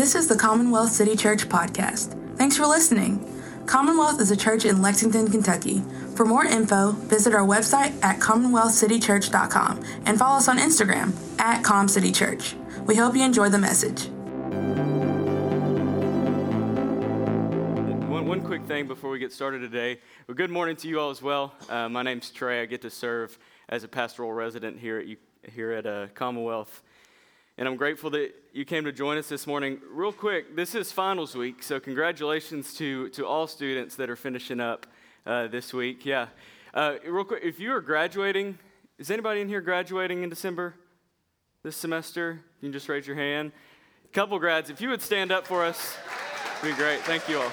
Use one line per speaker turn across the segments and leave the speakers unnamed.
This is the Commonwealth City Church podcast. Thanks for listening. Commonwealth is a church in Lexington, Kentucky. For more info, visit our website at commonwealthcitychurch.com and follow us on Instagram at ComCityChurch. We hope you enjoy the message.
One, one quick thing before we get started today. Well, good morning to you all as well. Uh, my name's Trey. I get to serve as a pastoral resident here at, here at uh, Commonwealth. And I'm grateful that you came to join us this morning. Real quick, this is finals week, so congratulations to, to all students that are finishing up uh, this week. Yeah. Uh, real quick, if you are graduating, is anybody in here graduating in December this semester? You can just raise your hand. Couple grads, if you would stand up for us, it'd be great. Thank you all.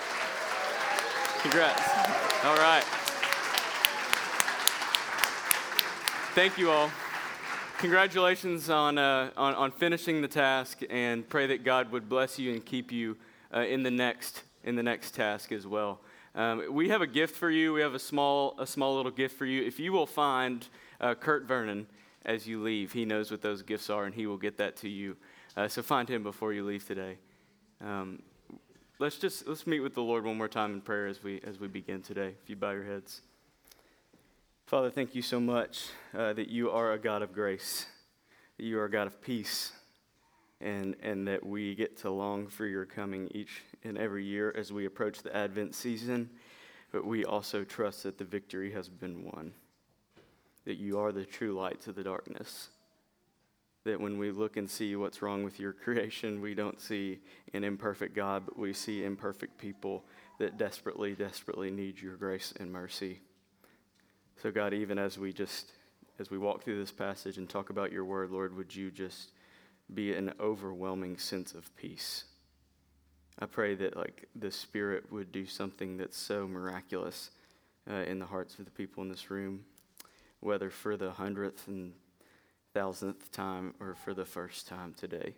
Congrats. All right. Thank you all. Congratulations on, uh, on, on, finishing the task and pray that God would bless you and keep you uh, in, the next, in the next task as well. Um, we have a gift for you. We have a small, a small little gift for you. If you will find uh, Kurt Vernon as you leave, he knows what those gifts are and he will get that to you. Uh, so find him before you leave today. Um, let's just let's meet with the Lord one more time in prayer as we as we begin today. If you bow your heads. Father, thank you so much uh, that you are a God of grace, that you are a God of peace, and, and that we get to long for your coming each and every year as we approach the Advent season. But we also trust that the victory has been won, that you are the true light to the darkness. That when we look and see what's wrong with your creation, we don't see an imperfect God, but we see imperfect people that desperately, desperately need your grace and mercy. So, God, even as we just, as we walk through this passage and talk about your word, Lord, would you just be an overwhelming sense of peace? I pray that, like, the Spirit would do something that's so miraculous uh, in the hearts of the people in this room, whether for the hundredth and thousandth time or for the first time today.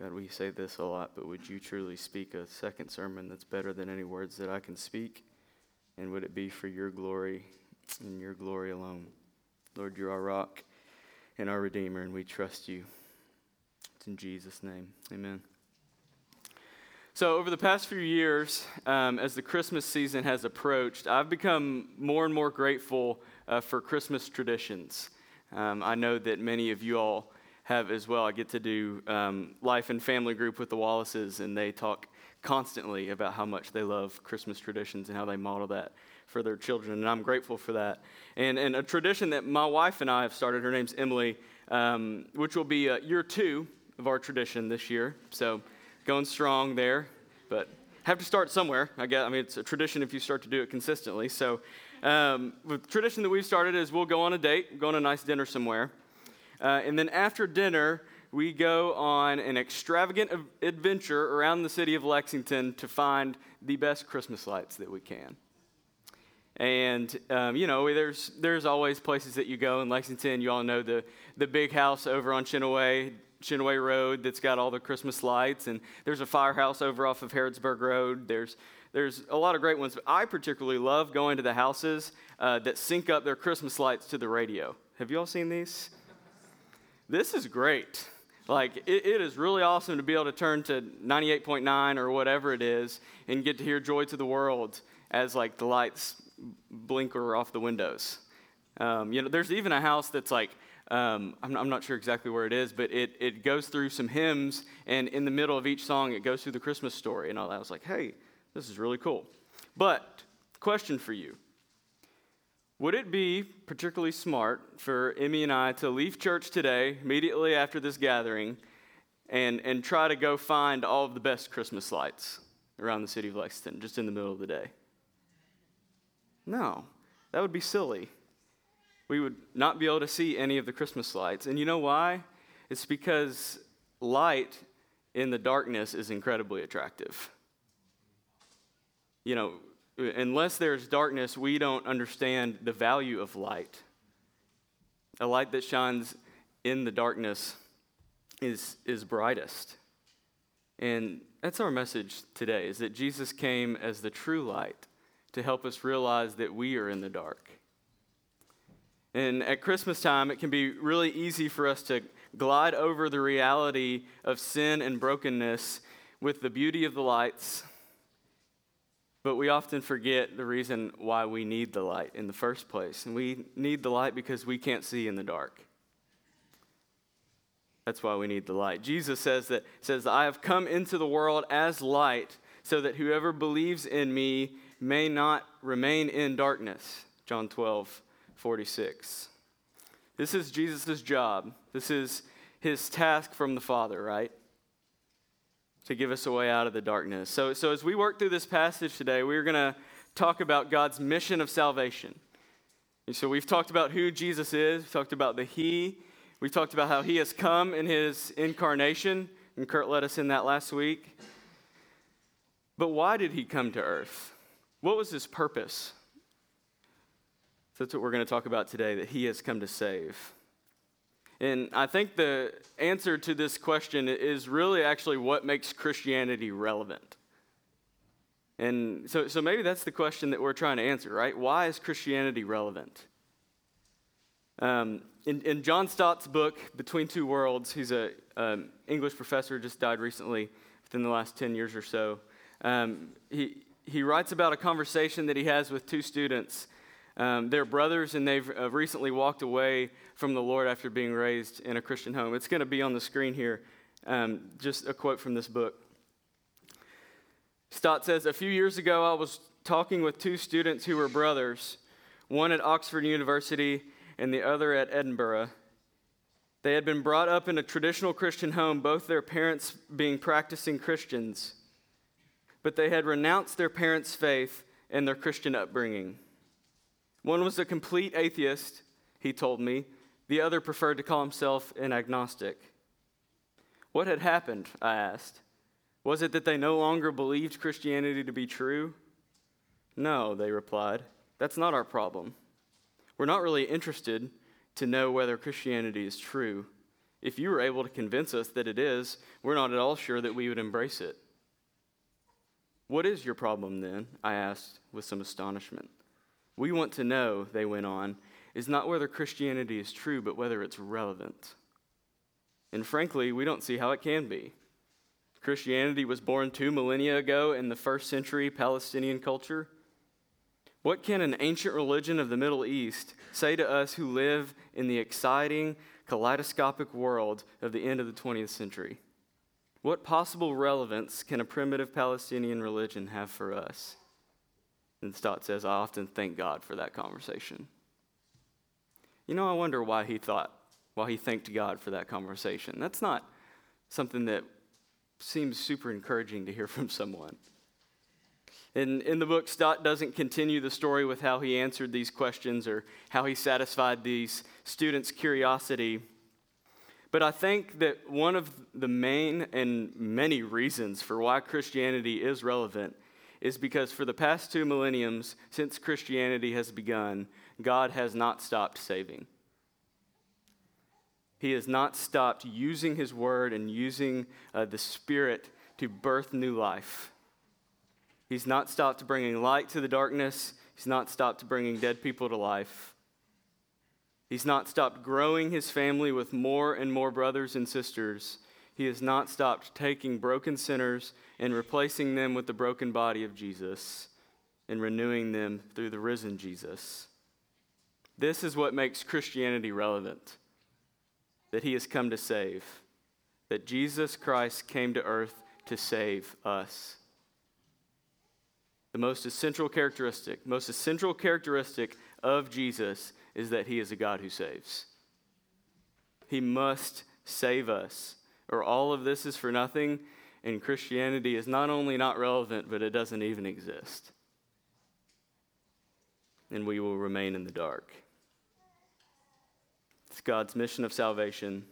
God, we say this a lot, but would you truly speak a second sermon that's better than any words that I can speak? And would it be for your glory in your glory alone. Lord, you're our rock and our Redeemer, and we trust you. It's in Jesus' name. Amen. So, over the past few years, um, as the Christmas season has approached, I've become more and more grateful uh, for Christmas traditions. Um, I know that many of you all have as well. I get to do um, life and family group with the Wallaces, and they talk constantly about how much they love Christmas traditions and how they model that for their children, and I'm grateful for that. And, and a tradition that my wife and I have started, her name's Emily, um, which will be uh, year two of our tradition this year. So going strong there, but have to start somewhere. I guess. I mean, it's a tradition if you start to do it consistently. So, um, the tradition that we've started is we'll go on a date, go on a nice dinner somewhere, uh, and then after dinner, we go on an extravagant adventure around the city of Lexington to find the best Christmas lights that we can. And um, you know, there's there's always places that you go in Lexington. You all know the the big house over on Chenaway Chenaway Road that's got all the Christmas lights, and there's a firehouse over off of Harrodsburg Road. There's there's a lot of great ones. I particularly love going to the houses uh, that sync up their Christmas lights to the radio. Have you all seen these? This is great. Like, it, it is really awesome to be able to turn to 98.9 or whatever it is and get to hear Joy to the World as, like, the lights blinker off the windows. Um, you know, there's even a house that's like, um, I'm, I'm, not sure exactly where it is, but it, it goes through some hymns, and in the middle of each song, it goes through the Christmas story. And all that. I was like, hey, this is really cool. But, question for you Would it be particularly smart for Emmy and I to leave church today, immediately after this gathering, and, and try to go find all of the best Christmas lights around the city of Lexington, just in the middle of the day? No, that would be silly. We would not be able to see any of the Christmas lights. And you know why? It's because light in the darkness is incredibly attractive. You know, unless there's darkness, we don't understand the value of light. A light that shines in the darkness is, is brightest. And that's our message today is that Jesus came as the true light to help us realize that we are in the dark. And at Christmas time, it can be really easy for us to glide over the reality of sin and brokenness with the beauty of the lights, but we often forget the reason why we need the light in the first place. And we need the light because we can't see in the dark. That's why we need the light. Jesus says that says, I have come into the world as light so that whoever believes in me may not remain in darkness. John 12, 46. This is Jesus' job. This is his task from the Father, right? To give us a way out of the darkness. So, so as we work through this passage today, we're going to talk about God's mission of salvation. And so we've talked about who Jesus is, we've talked about the He, we've talked about how He has come in His incarnation, and Kurt led us in that last week. But why did He come to earth? What was His purpose? That's what we're going to talk about today that He has come to save. And I think the answer to this question is really actually what makes Christianity relevant. And so, so maybe that's the question that we're trying to answer, right? Why is Christianity relevant? Um, in, in, John Stott's book, Between Two Worlds, he's an um, English professor, just died recently, within the last 10 years or so. Um, he, he writes about a conversation that he has with two students um, they're brothers, and they've uh, recently walked away from the Lord after being raised in a Christian home. It's going to be on the screen here. Um, just a quote from this book. Stott says A few years ago, I was talking with two students who were brothers, one at Oxford University and the other at Edinburgh. They had been brought up in a traditional Christian home, both their parents being practicing Christians, but they had renounced their parents' faith and their Christian upbringing. One was a complete atheist, he told me. The other preferred to call himself an agnostic. What had happened? I asked. Was it that they no longer believed Christianity to be true? No, they replied. That's not our problem. We're not really interested to know whether Christianity is true. If you were able to convince us that it is, we're not at all sure that we would embrace it. What is your problem then? I asked with some astonishment. We want to know, they went on, is not whether Christianity is true, but whether it's relevant. And frankly, we don't see how it can be. Christianity was born two millennia ago in the first century Palestinian culture. What can an ancient religion of the Middle East say to us who live in the exciting, kaleidoscopic world of the end of the 20th century? What possible relevance can a primitive Palestinian religion have for us? And Stott says, I often thank God for that conversation. You know, I wonder why he thought, why he thanked God for that conversation. That's not something that seems super encouraging to hear from someone. In, in the book, Stott doesn't continue the story with how he answered these questions or how he satisfied these students' curiosity. But I think that one of the main and many reasons for why Christianity is relevant is because for the past two millenniums, since Christianity has begun, God has not stopped saving. He has not stopped using His Word and using uh, the Spirit to birth new life. He's not stopped bringing light to the darkness. He's not stopped bringing dead people to life. He's not stopped growing his family with more and more brothers and sisters he has not stopped taking broken sinners and replacing them with the broken body of Jesus and renewing them through the risen Jesus. This is what makes Christianity relevant that he has come to save, that Jesus Christ came to earth to save us. The most essential characteristic, most essential characteristic of Jesus is that he is a God who saves. He must save us or all of this is for nothing, and Christianity is not only not relevant, but it doesn't even exist. And we will remain in the dark. It's God's mission of salvation.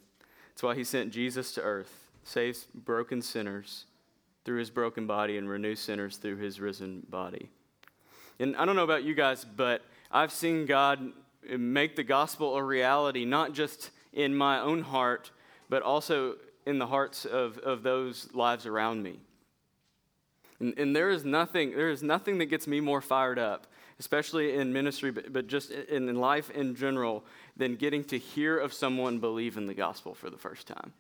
It's why He sent Jesus to earth, saves broken sinners through His broken body, and renew sinners through His risen body. And I don't know about you guys, but I've seen God make the gospel a reality, not just in my own heart, but also in the hearts of, of those lives around me. And, and there is nothing, there is nothing that gets me more fired up, especially in ministry, but, but just in, in life in general, than getting to hear of someone believe in the gospel for the first time.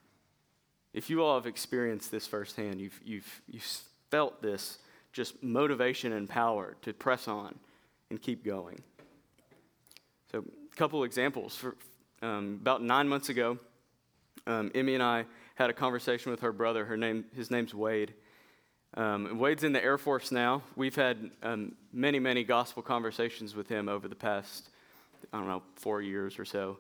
If you all have experienced this firsthand, you've, you've, you've felt this just motivation and power to press on and keep going. So, a couple examples. For, um, about nine months ago, um, Emmy and I had a conversation with her brother. Her name, his name's Wade. Um, Wade's in the Air Force now. We've had um, many, many gospel conversations with him over the past, I don't know, four years or so.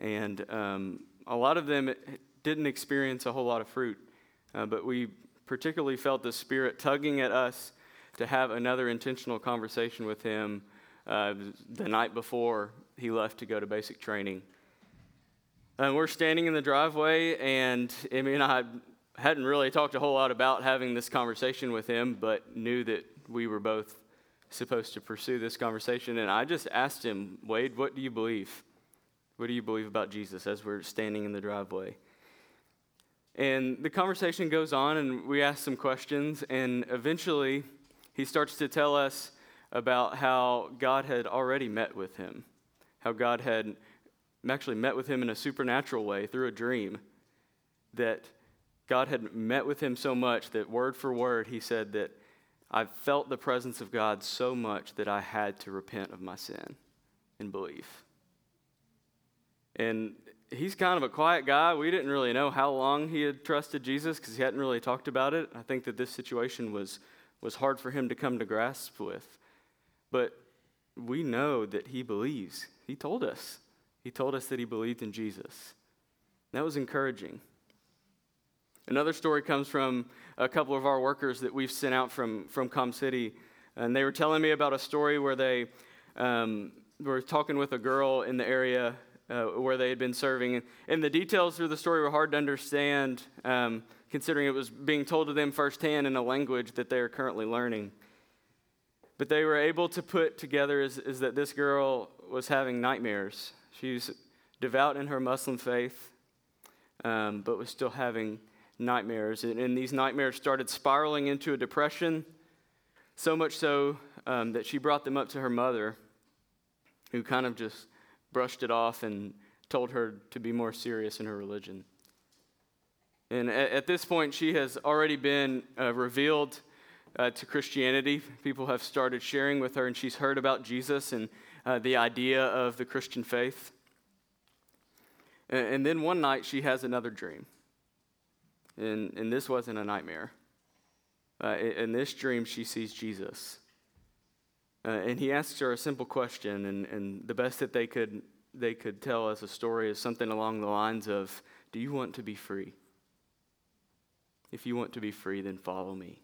And um, a lot of them didn't experience a whole lot of fruit, uh, but we particularly felt the Spirit tugging at us to have another intentional conversation with him uh, the night before he left to go to basic training. And we're standing in the driveway, and Emmy and I hadn't really talked a whole lot about having this conversation with him, but knew that we were both supposed to pursue this conversation. And I just asked him, Wade, what do you believe? What do you believe about Jesus as we're standing in the driveway? And the conversation goes on, and we ask some questions, and eventually he starts to tell us about how God had already met with him, how God had actually met with him in a supernatural way through a dream, that God had met with him so much that word for word he said that I felt the presence of God so much that I had to repent of my sin and believe. And he's kind of a quiet guy. We didn't really know how long he had trusted Jesus because he hadn't really talked about it. I think that this situation was, was hard for him to come to grasp with. But we know that he believes. He told us. He told us that he believed in Jesus. That was encouraging. Another story comes from a couple of our workers that we've sent out from, from Com City. And they were telling me about a story where they um, were talking with a girl in the area uh, where they had been serving. And the details through the story were hard to understand, um, considering it was being told to them firsthand in a language that they are currently learning. But they were able to put together is, is that this girl was having nightmares. She's devout in her Muslim faith, um, but was still having nightmares. And, and, these nightmares started spiraling into a depression, so much so um, that she brought them up to her mother, who kind of just brushed it off and told her to be more serious in her religion. And at, at this point, she has already been uh, revealed uh, to Christianity. People have started sharing with her, and she's heard about Jesus and uh, the idea of the Christian faith. And, then one night, she has another dream. And, and this wasn't a nightmare. Uh, in this dream, she sees Jesus. Uh, and he asks her a simple question, and, and the best that they could, they could tell as a story is something along the lines of Do you want to be free? If you want to be free, then follow me.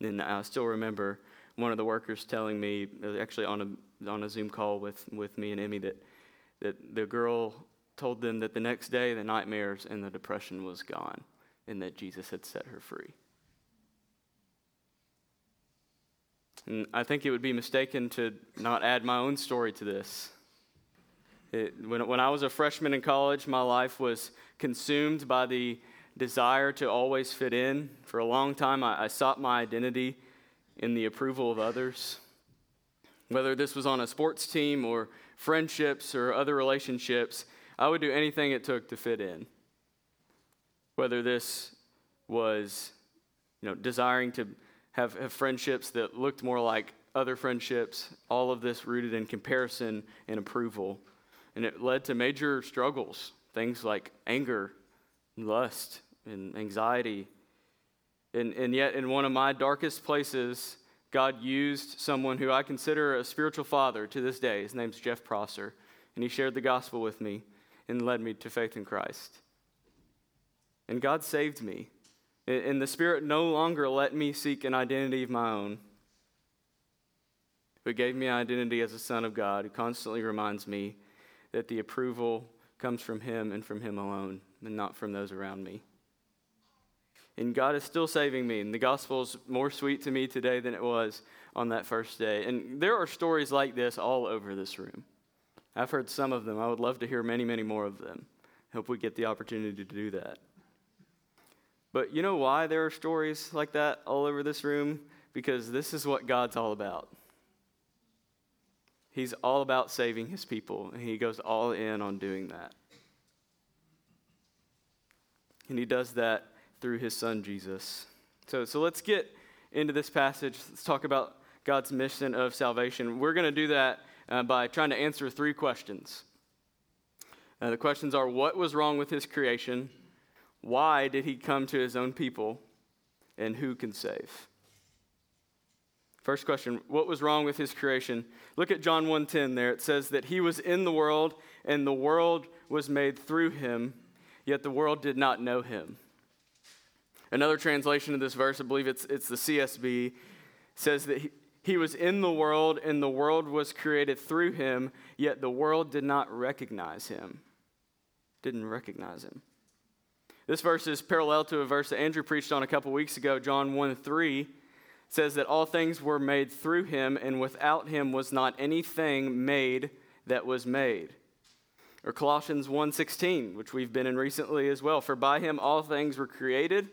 And I still remember one of the workers telling me, actually on a, on a Zoom call with, with me and Emmy, that, that the girl told them that the next day the nightmares and the depression was gone and that Jesus had set her free. And I think it would be mistaken to not add my own story to this. It, when, when I was a freshman in college, my life was consumed by the desire to always fit in. For a long time, I, I sought my identity in the approval of others. Whether this was on a sports team or friendships or other relationships, I would do anything it took to fit in. Whether this was, you know, desiring to have, have friendships that looked more like other friendships, all of this rooted in comparison and approval. And it led to major struggles, things like anger, lust, and anxiety. And, and yet, in one of my darkest places, God used someone who I consider a spiritual father to this day. His name's Jeff Prosser. And he shared the gospel with me and led me to faith in Christ. And God saved me. And the Spirit no longer let me seek an identity of my own, but gave me an identity as a son of God who constantly reminds me that the approval comes from Him and from Him alone, and not from those around me. And God is still saving me, and the gospel is more sweet to me today than it was on that first day. And there are stories like this all over this room. I've heard some of them. I would love to hear many, many more of them. Hope we get the opportunity to do that. But you know why there are stories like that all over this room? Because this is what God's all about. He's all about saving his people, and he goes all in on doing that. And he does that through his son Jesus. So, so let's get into this passage. Let's talk about God's mission of salvation. We're going to do that uh, by trying to answer three questions. Uh, the questions are what was wrong with his creation? Why did he come to his own people? And who can save? First question, what was wrong with his creation? Look at John 1:10 there. It says that he was in the world and the world was made through him, yet the world did not know him. Another translation of this verse, I believe it's, it's the CSB, says that he, he was in the world and the world was created through him, yet the world did not recognize him. Didn't recognize him. This verse is parallel to a verse that Andrew preached on a couple weeks ago, John 1 3 says that all things were made through him, and without him was not anything made that was made. Or Colossians 1:16, which we've been in recently as well. For by him all things were created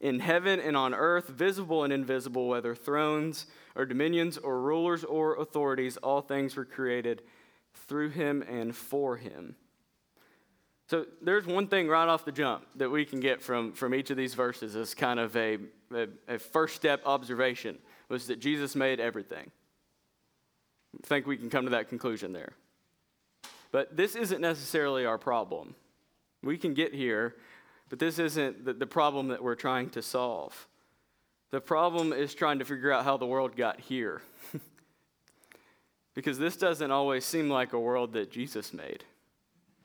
in heaven and on earth, visible and invisible, whether thrones or dominions or rulers or authorities, all things were created through him and for him. So there's one thing right off the jump that we can get from, from each of these verses as kind of a, a, a first step observation was that Jesus made everything. I think we can come to that conclusion there. But this isn't necessarily our problem. We can get here, but this isn't the, the problem that we're trying to solve. The problem is trying to figure out how the world got here. because this doesn't always seem like a world that Jesus made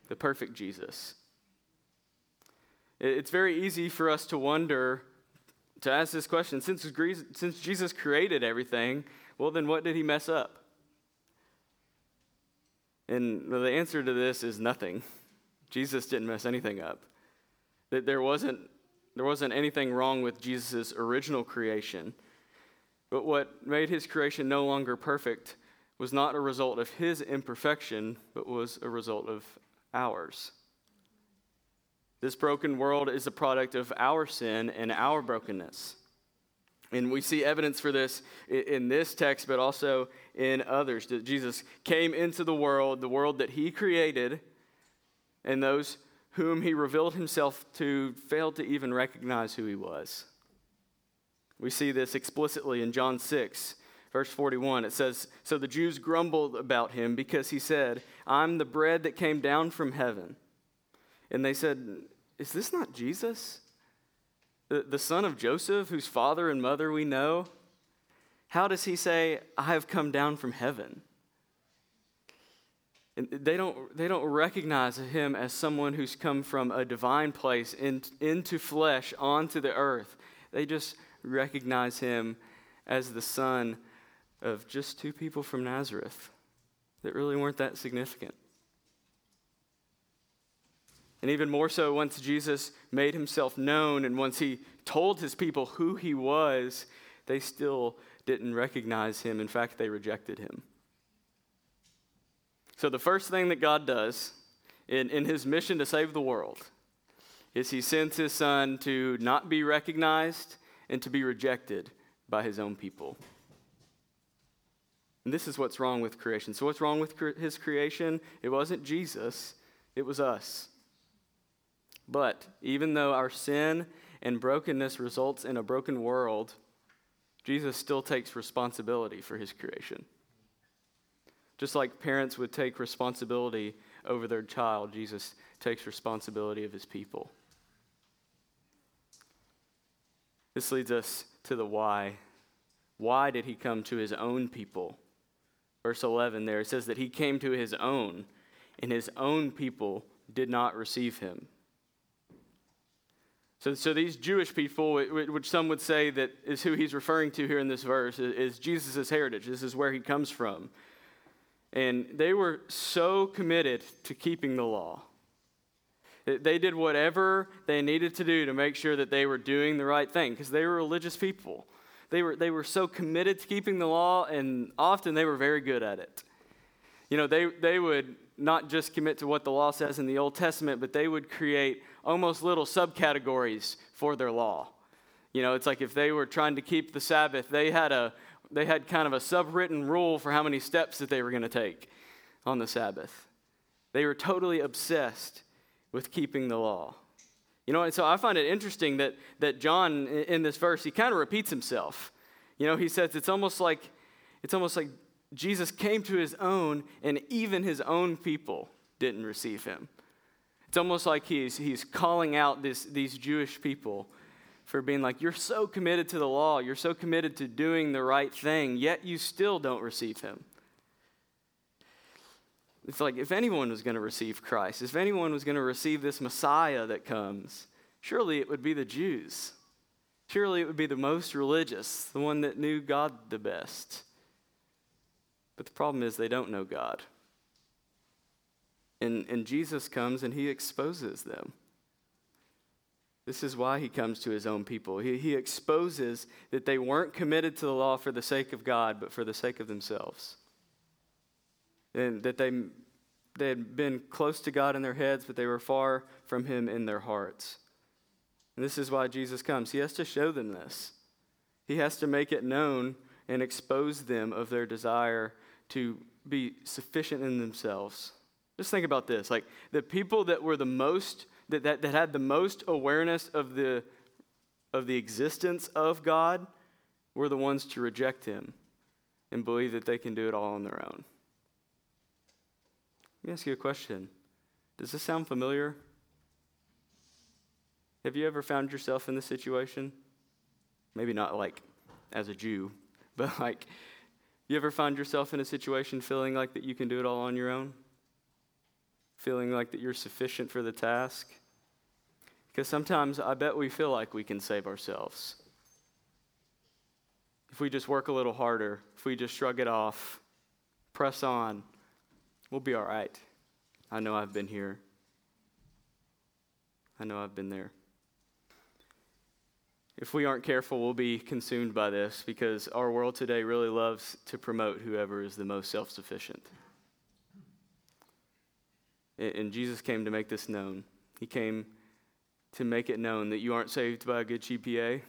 the perfect Jesus. It's very easy for us to wonder, to ask this question since, since Jesus created everything, well, then what did he mess up? And the answer to this is nothing. Jesus didn't mess anything up. That there wasn't, there wasn't anything wrong with Jesus' original creation. But what made his creation no longer perfect was not a result of his imperfection, but was a result of ours. This broken world is a product of our sin and our brokenness. And we see evidence for this in this text, but also in others. That Jesus came into the world, the world that he created, and those whom he revealed himself to failed to even recognize who he was. We see this explicitly in John 6, verse 41. It says, So the Jews grumbled about him because he said, I'm the bread that came down from heaven. And they said, Is this not Jesus? The, the son of Joseph, whose father and mother we know? How does he say, I have come down from heaven? And they don't, they don't recognize him as someone who's come from a divine place in, into flesh onto the earth. They just recognize him as the son of just two people from Nazareth that really weren't that significant. And even more so, once Jesus made himself known and once he told his people who he was, they still didn't recognize him. In fact, they rejected him. So, the first thing that God does in, in his mission to save the world is he sends his son to not be recognized and to be rejected by his own people. And this is what's wrong with creation. So, what's wrong with his creation? It wasn't Jesus, it was us. But even though our sin and brokenness results in a broken world, Jesus still takes responsibility for his creation. Just like parents would take responsibility over their child, Jesus takes responsibility of his people. This leads us to the why. Why did he come to his own people? verse 11 there, it says that he came to his own, and his own people did not receive him. So, so these Jewish people, which some would say that is who he's referring to here in this verse, is Jesus' heritage. This is where he comes from. And they were so committed to keeping the law. They did whatever they needed to do to make sure that they were doing the right thing because they were religious people. They were, they were so committed to keeping the law, and often they were very good at it. You know, they, they would not just commit to what the law says in the Old Testament, but they would create almost little subcategories for their law. You know, it's like if they were trying to keep the Sabbath, they had a they had kind of a subwritten rule for how many steps that they were going to take on the Sabbath. They were totally obsessed with keeping the law. You know, and so I find it interesting that, that John, in this verse, he kind of repeats himself. You know, he says it's almost like it's almost like Jesus came to his own, and even his own people didn't receive him. It's almost like he's, he's calling out this, these Jewish people for being like, You're so committed to the law, you're so committed to doing the right thing, yet you still don't receive him. It's like if anyone was going to receive Christ, if anyone was going to receive this Messiah that comes, surely it would be the Jews. Surely it would be the most religious, the one that knew God the best. But the problem is they don't know God. And, and Jesus comes and he exposes them. This is why he comes to his own people. He, he exposes that they weren't committed to the law for the sake of God, but for the sake of themselves. And that they, they had been close to God in their heads, but they were far from him in their hearts. And this is why Jesus comes. He has to show them this, he has to make it known and expose them of their desire to be sufficient in themselves. Just think about this like the people that were the most, that, that, that had the most awareness of the, of the existence of God were the ones to reject Him and believe that they can do it all on their own. Let me ask you a question Does this sound familiar? Have you ever found yourself in this situation? Maybe not like as a Jew, but like you ever find yourself in a situation feeling like that you can do it all on your own? Feeling like that you're sufficient for the task? Because sometimes I bet we feel like we can save ourselves. If we just work a little harder, if we just shrug it off, press on, we'll be all right. I know I've been here. I know I've been there. If we aren't careful, we'll be consumed by this because our world today really loves to promote whoever is the most self sufficient. And Jesus came to make this known. He came to make it known that you aren't saved by a good GPA,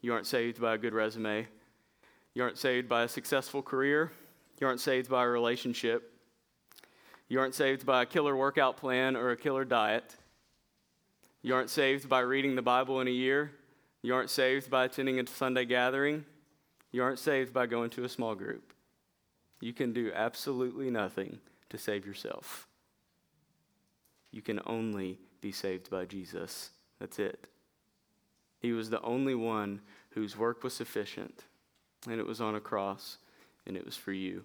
you aren't saved by a good resume, you aren't saved by a successful career, you aren't saved by a relationship, you aren't saved by a killer workout plan or a killer diet. You aren't saved by reading the Bible in a year. You aren't saved by attending a Sunday gathering. You aren't saved by going to a small group. You can do absolutely nothing to save yourself. You can only be saved by Jesus. That's it. He was the only one whose work was sufficient, and it was on a cross, and it was for you.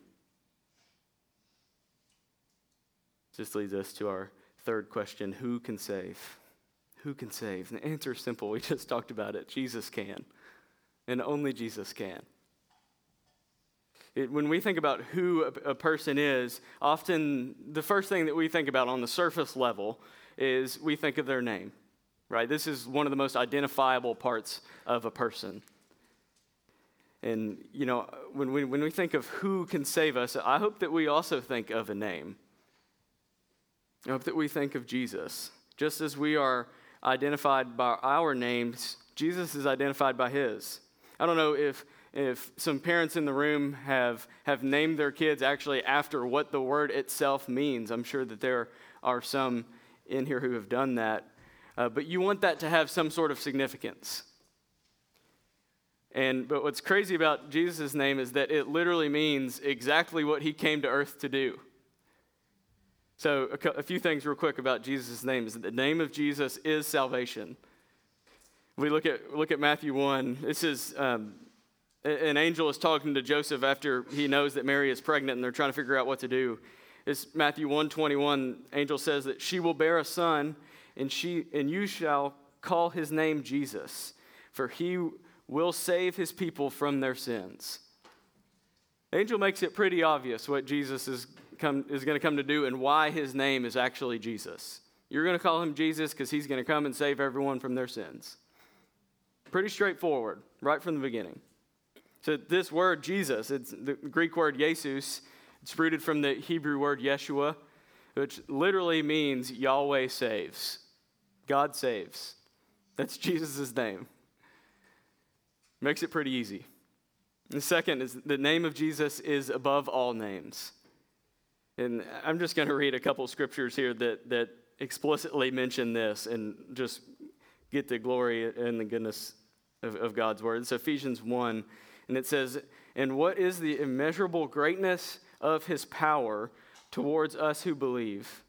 This leads us to our third question Who can save? Who can save? And the answer is simple. We just talked about it. Jesus can. And only Jesus can. It, when we think about who a, a person is, often the first thing that we think about on the surface level is we think of their name, right? This is one of the most identifiable parts of a person. And, you know, when we, when we think of who can save us, I hope that we also think of a name. I hope that we think of Jesus. Just as we are identified by our names, Jesus is identified by his. I don't know if, if some parents in the room have, have named their kids actually after what the word itself means. I'm sure that there are some in here who have done that. Uh, but you want that to have some sort of significance. And but what's crazy about Jesus' name is that it literally means exactly what he came to earth to do. So, a, a few things real quick about Jesus' name is that the name of Jesus is salvation. We look at look at Matthew one. This is um, an angel is talking to Joseph after he knows that Mary is pregnant, and they're trying to figure out what to do. It's Matthew one twenty one. Angel says that she will bear a son, and she and you shall call his name Jesus, for he will save his people from their sins. Angel makes it pretty obvious what Jesus is come, is going to come to do and why his name is actually Jesus. You're going to call him Jesus because he's going to come and save everyone from their sins. Pretty straightforward, right from the beginning. So, this word, Jesus, it's the Greek word Jesus, it's rooted from the Hebrew word Yeshua, which literally means Yahweh saves. God saves. That's Jesus' name. Makes it pretty easy. The second is the name of Jesus is above all names. And I'm just going to read a couple scriptures here that, that explicitly mention this and just get the glory and the goodness of, of God's word. It's Ephesians 1, and it says, And what is the immeasurable greatness of his power towards us who believe?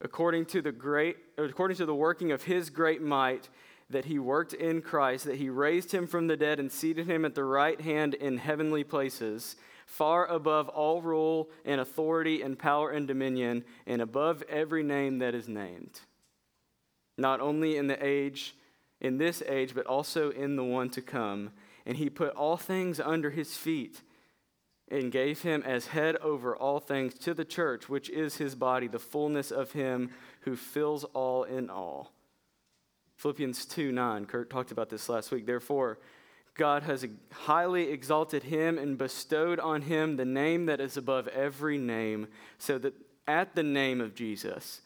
According to the great according to the working of his great might that he worked in Christ, that he raised him from the dead and seated him at the right hand in heavenly places, far above all rule and authority and power and dominion, and above every name that is named. Not only in the age, in this age, but also in the one to come. And he put all things under his feet and gave him as head over all things to the church, which is his body, the fullness of him who fills all in all. Philippians 2 9, Kurt talked about this last week. Therefore, God has highly exalted him and bestowed on him the name that is above every name, so that at the name of Jesus,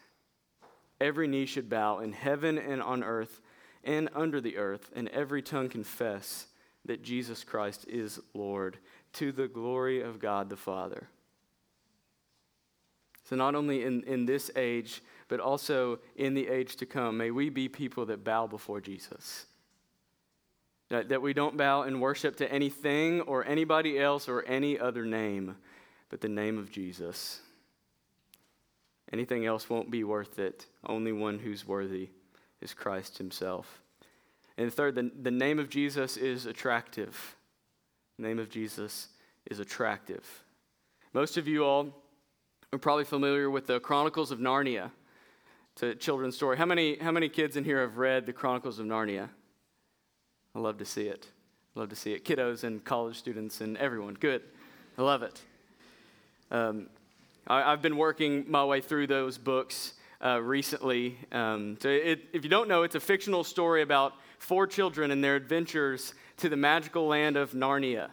every knee should bow in heaven and on earth and under the earth, and every tongue confess that Jesus Christ is Lord, to the glory of God the Father. So, not only in, in this age, but also in the age to come. May we be people that bow before Jesus. That, that we don't bow in worship to anything or anybody else or any other name, but the name of Jesus. Anything else won't be worth it. Only one who's worthy is Christ himself. And third, the, the name of Jesus is attractive. The name of Jesus is attractive. Most of you all are probably familiar with the Chronicles of Narnia. A children's story. How many, how many kids in here have read the Chronicles of Narnia? I love to see it. I Love to see it. Kiddos and college students and everyone. Good. I love it. Um, I, have been working my way through those books uh, recently. Um, so it, if you don't know, it's a fictional story about four children and their adventures to the magical land of Narnia.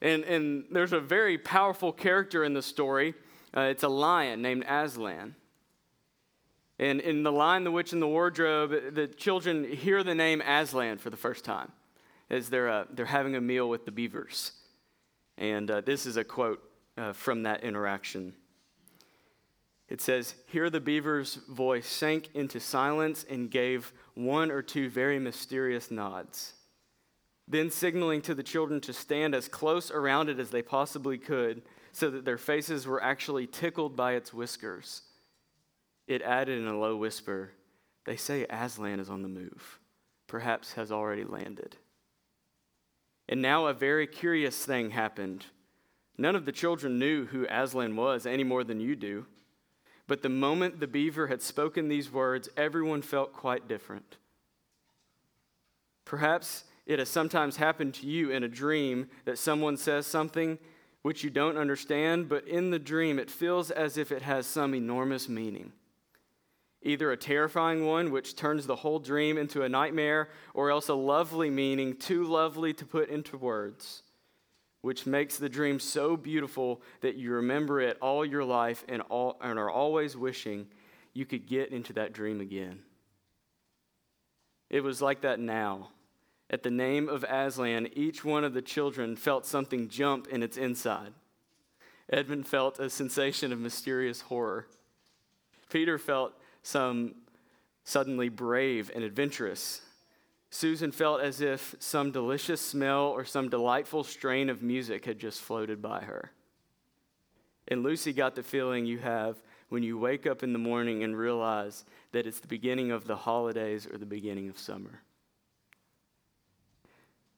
And, and there's a very powerful character in the story. Uh, it's a lion named Aslan. And in The Lion, the Witch, and the Wardrobe, the children hear the name Aslan for the first time as they're, uh, they're having a meal with the beavers. And uh, this is a quote uh, from that interaction. It says, Here the beaver's voice sank into silence and gave one or two very mysterious nods. Then, signaling to the children to stand as close around it as they possibly could, so that their faces were actually tickled by its whiskers. It added in a low whisper, They say Aslan is on the move, perhaps has already landed. And now a very curious thing happened. None of the children knew who Aslan was any more than you do. But the moment the beaver had spoken these words, everyone felt quite different. Perhaps it has sometimes happened to you in a dream that someone says something which you don't understand, but in the dream it feels as if it has some enormous meaning either a terrifying one, which turns the whole dream into a nightmare, or else a lovely meaning, too lovely to put into words, which makes the dream so beautiful that you remember it all your life and, all, and are always wishing you could get into that dream again. It was like that now. At the name of Aslan, each one of the children felt something jump in its inside. Edmund felt a sensation of mysterious horror. Peter felt some suddenly brave and adventurous. Susan felt as if some delicious smell or some delightful strain of music had just floated by her. And Lucy got the feeling you have when you wake up in the morning and realize that it's the beginning of the holidays or the beginning of summer.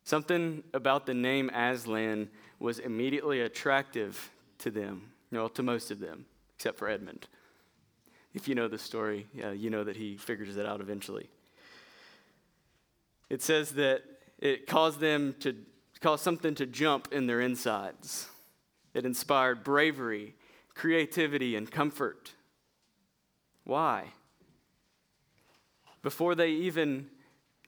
Something about the name Aslan was immediately attractive to them, well, to most of them, except for Edmund. If you know the story, you know that he figures it out eventually. It says that it caused them to cause something to jump in their insides. It inspired bravery, creativity, and comfort. Why? Before they even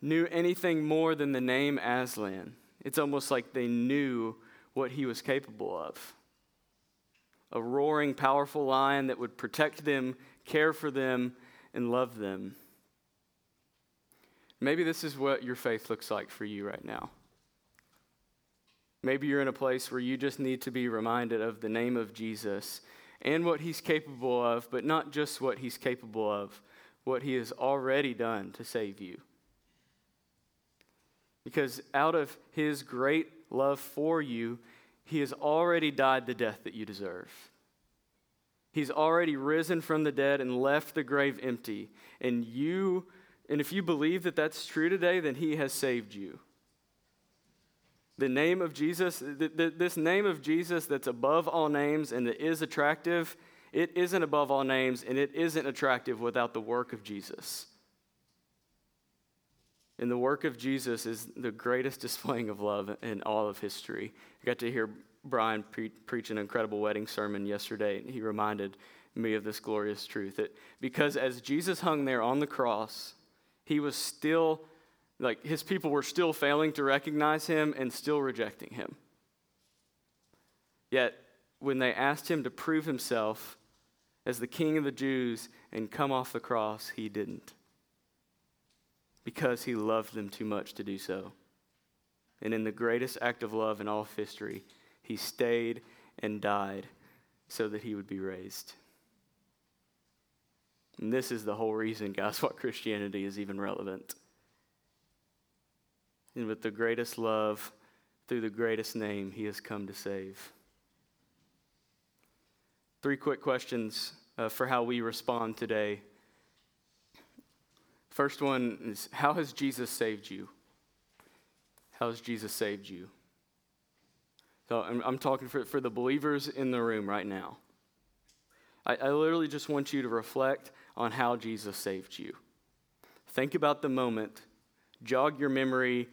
knew anything more than the name Aslan, it's almost like they knew what he was capable of. A roaring, powerful lion that would protect them care for them, and love them. Maybe this is what your faith looks like for you right now. Maybe you're in a place where you just need to be reminded of the name of Jesus and what he's capable of, but not just what he's capable of, what he has already done to save you. Because out of his great love for you, he has already died the death that you deserve. He's already risen from the dead and left the grave empty. And you, and if you believe that that's true today, then he has saved you. The name of Jesus, this name of Jesus that's above all names and that is attractive, it isn't above all names and it isn't attractive without the work of Jesus. And the work of Jesus is the greatest displaying of love in all of history. I got to hear Brian pre- preach an incredible wedding sermon yesterday, and he reminded me of this glorious truth that because as Jesus hung there on the cross, he was still, like, his people were still failing to recognize him and still rejecting him. Yet, when they asked him to prove himself as the king of the Jews and come off the cross, he didn't because he loved them too much to do so. And in the greatest act of love in all of history, he stayed and died so that he would be raised. And this is the whole reason, guys, why Christianity is even relevant. And with the greatest love, through the greatest name, he has come to save. Three quick questions uh, for how we respond today First one is How has Jesus saved you? How has Jesus saved you? So I'm, I'm talking for, for the believers in the room right now. I, I literally just want you to reflect on how Jesus saved you. Think about the moment, jog your memory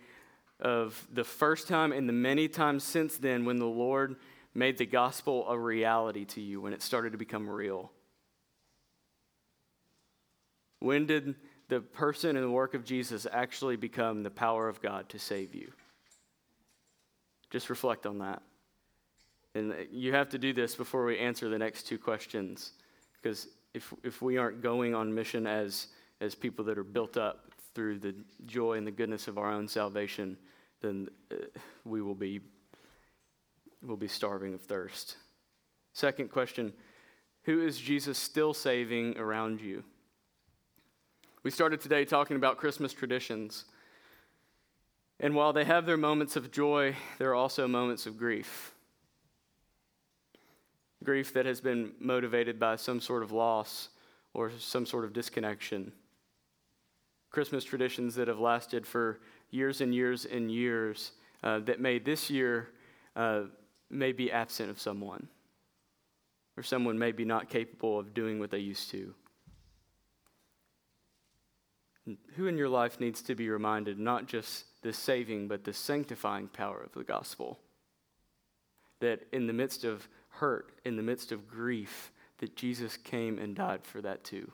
of the first time and the many times since then when the Lord made the gospel a reality to you, when it started to become real. When did the person and the work of Jesus actually become the power of God to save you? Just reflect on that. And you have to do this before we answer the next two questions. Because if, if we aren't going on mission as, as people that are built up through the joy and the goodness of our own salvation, then uh, we will be, will be starving of thirst. Second question Who is Jesus still saving around you? We started today talking about Christmas traditions. And while they have their moments of joy, there are also moments of grief. Grief that has been motivated by some sort of loss or some sort of disconnection. Christmas traditions that have lasted for years and years and years uh, that may this year uh, may be absent of someone, or someone may be not capable of doing what they used to. Who in your life needs to be reminded not just the saving, but the sanctifying power of the gospel? That in the midst of hurt, in the midst of grief, that Jesus came and died for that too.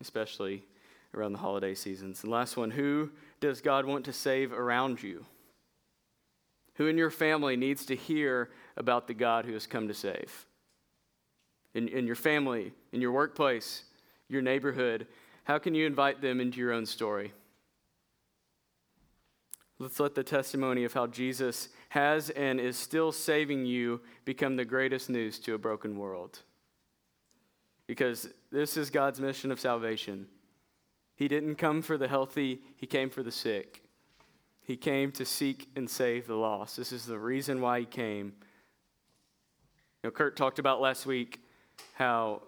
Especially around the holiday seasons. And last one, who does God want to save around you? Who in your family needs to hear about the God who has come to save? In, in your family, in your workplace, your neighborhood, how can you invite them into your own story? Let's let the testimony of how Jesus has and is still saving you become the greatest news to a broken world. Because this is God's mission of salvation. He didn't come for the healthy, He came for the sick. He came to seek and save the lost. This is the reason why He came. You know, Kurt talked about last week how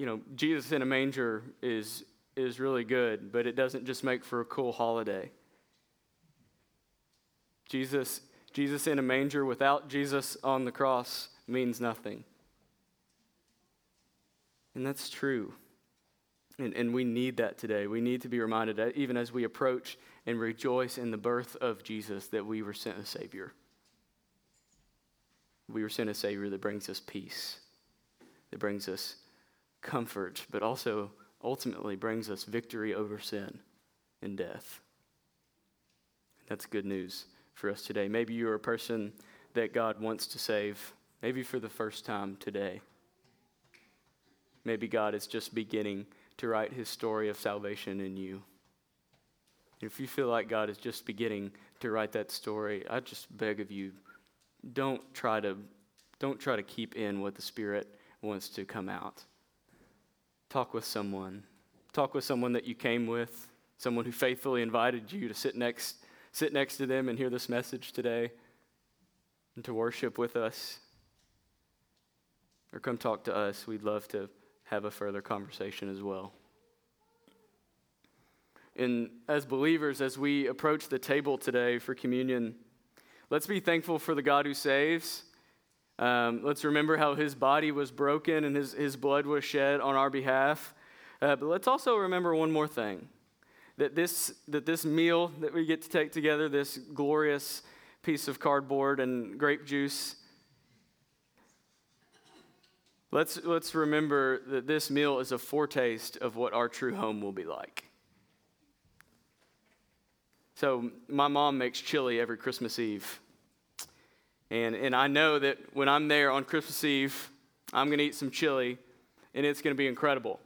you know, Jesus in a manger is, is really good, but it doesn't just make for a cool holiday. Jesus, Jesus in a manger without Jesus on the cross means nothing. And that's true. And, and we need that today. We need to be reminded that even as we approach and rejoice in the birth of Jesus, that we were sent a Savior. We were sent a Savior that brings us peace, that brings us comfort, but also ultimately brings us victory over sin and death. That's good news for us today. Maybe you're a person that God wants to save, maybe for the first time today. Maybe God is just beginning to write his story of salvation in you. If you feel like God is just beginning to write that story, I just beg of you, don't try to don't try to keep in what the Spirit wants to come out. Talk with someone. Talk with someone that you came with, someone who faithfully invited you to sit next sit next to them and hear this message today and to worship with us. Or come talk to us. We'd love to have a further conversation as well. And as believers, as we approach the table today for communion, let's be thankful for the God who saves. Um, let's remember how his body was broken and his, his blood was shed on our behalf. Uh, but let's also remember one more thing that this, that this meal that we get to take together, this glorious piece of cardboard and grape juice, let's, let's remember that this meal is a foretaste of what our true home will be like. So, my mom makes chili every Christmas Eve. And, and I know that when I'm there on Christmas Eve, I'm going to eat some chili, and it's going to be incredible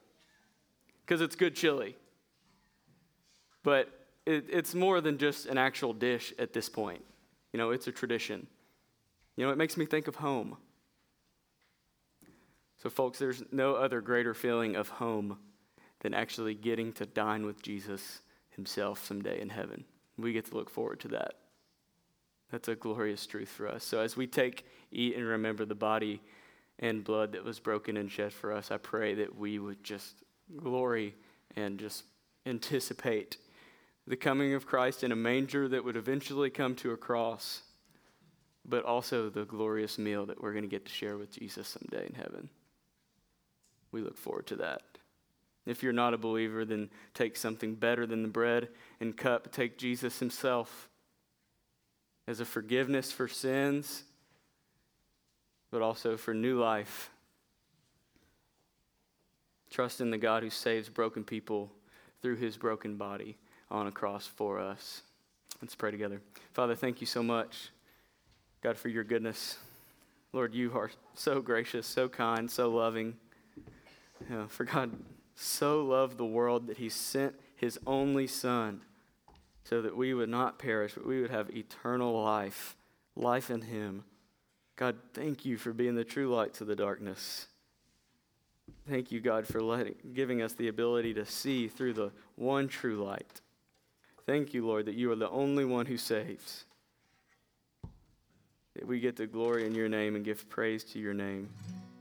because it's good chili. But it, it's more than just an actual dish at this point. You know, it's a tradition. You know, it makes me think of home. So, folks, there's no other greater feeling of home than actually getting to dine with Jesus himself someday in heaven. We get to look forward to that. That's a glorious truth for us. So, as we take, eat, and remember the body and blood that was broken and shed for us, I pray that we would just glory and just anticipate the coming of Christ in a manger that would eventually come to a cross, but also the glorious meal that we're going to get to share with Jesus someday in heaven. We look forward to that. If you're not a believer, then take something better than the bread and cup. Take Jesus himself as a forgiveness for sins, but also for new life. Trust in the God who saves broken people through his broken body on a cross for us. Let's pray together. Father, thank you so much, God, for your goodness. Lord, you are so gracious, so kind, so loving. You know, for God so loved the world that he sent his only Son so that we would not perish, but we would have eternal life, life in Him. God, thank you for being the true light to the darkness. Thank you, God, for letting, giving us the ability to see through the one true light. Thank you, Lord, that you are the only one who saves. That we get the glory in your name and give praise to your name,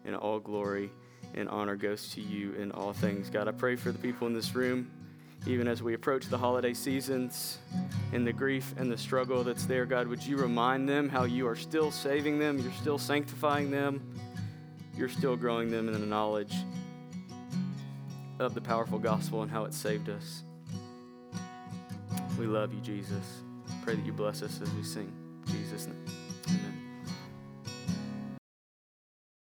and all glory and honor goes to you in all things. God, I pray for the people in this room even as we approach the holiday seasons and the grief and the struggle that's there, God, would you remind them how you are still saving them, you're still sanctifying them, you're still growing them in the knowledge of the powerful gospel and how it saved us. We love you, Jesus. Pray that you bless us as we sing. In Jesus' name.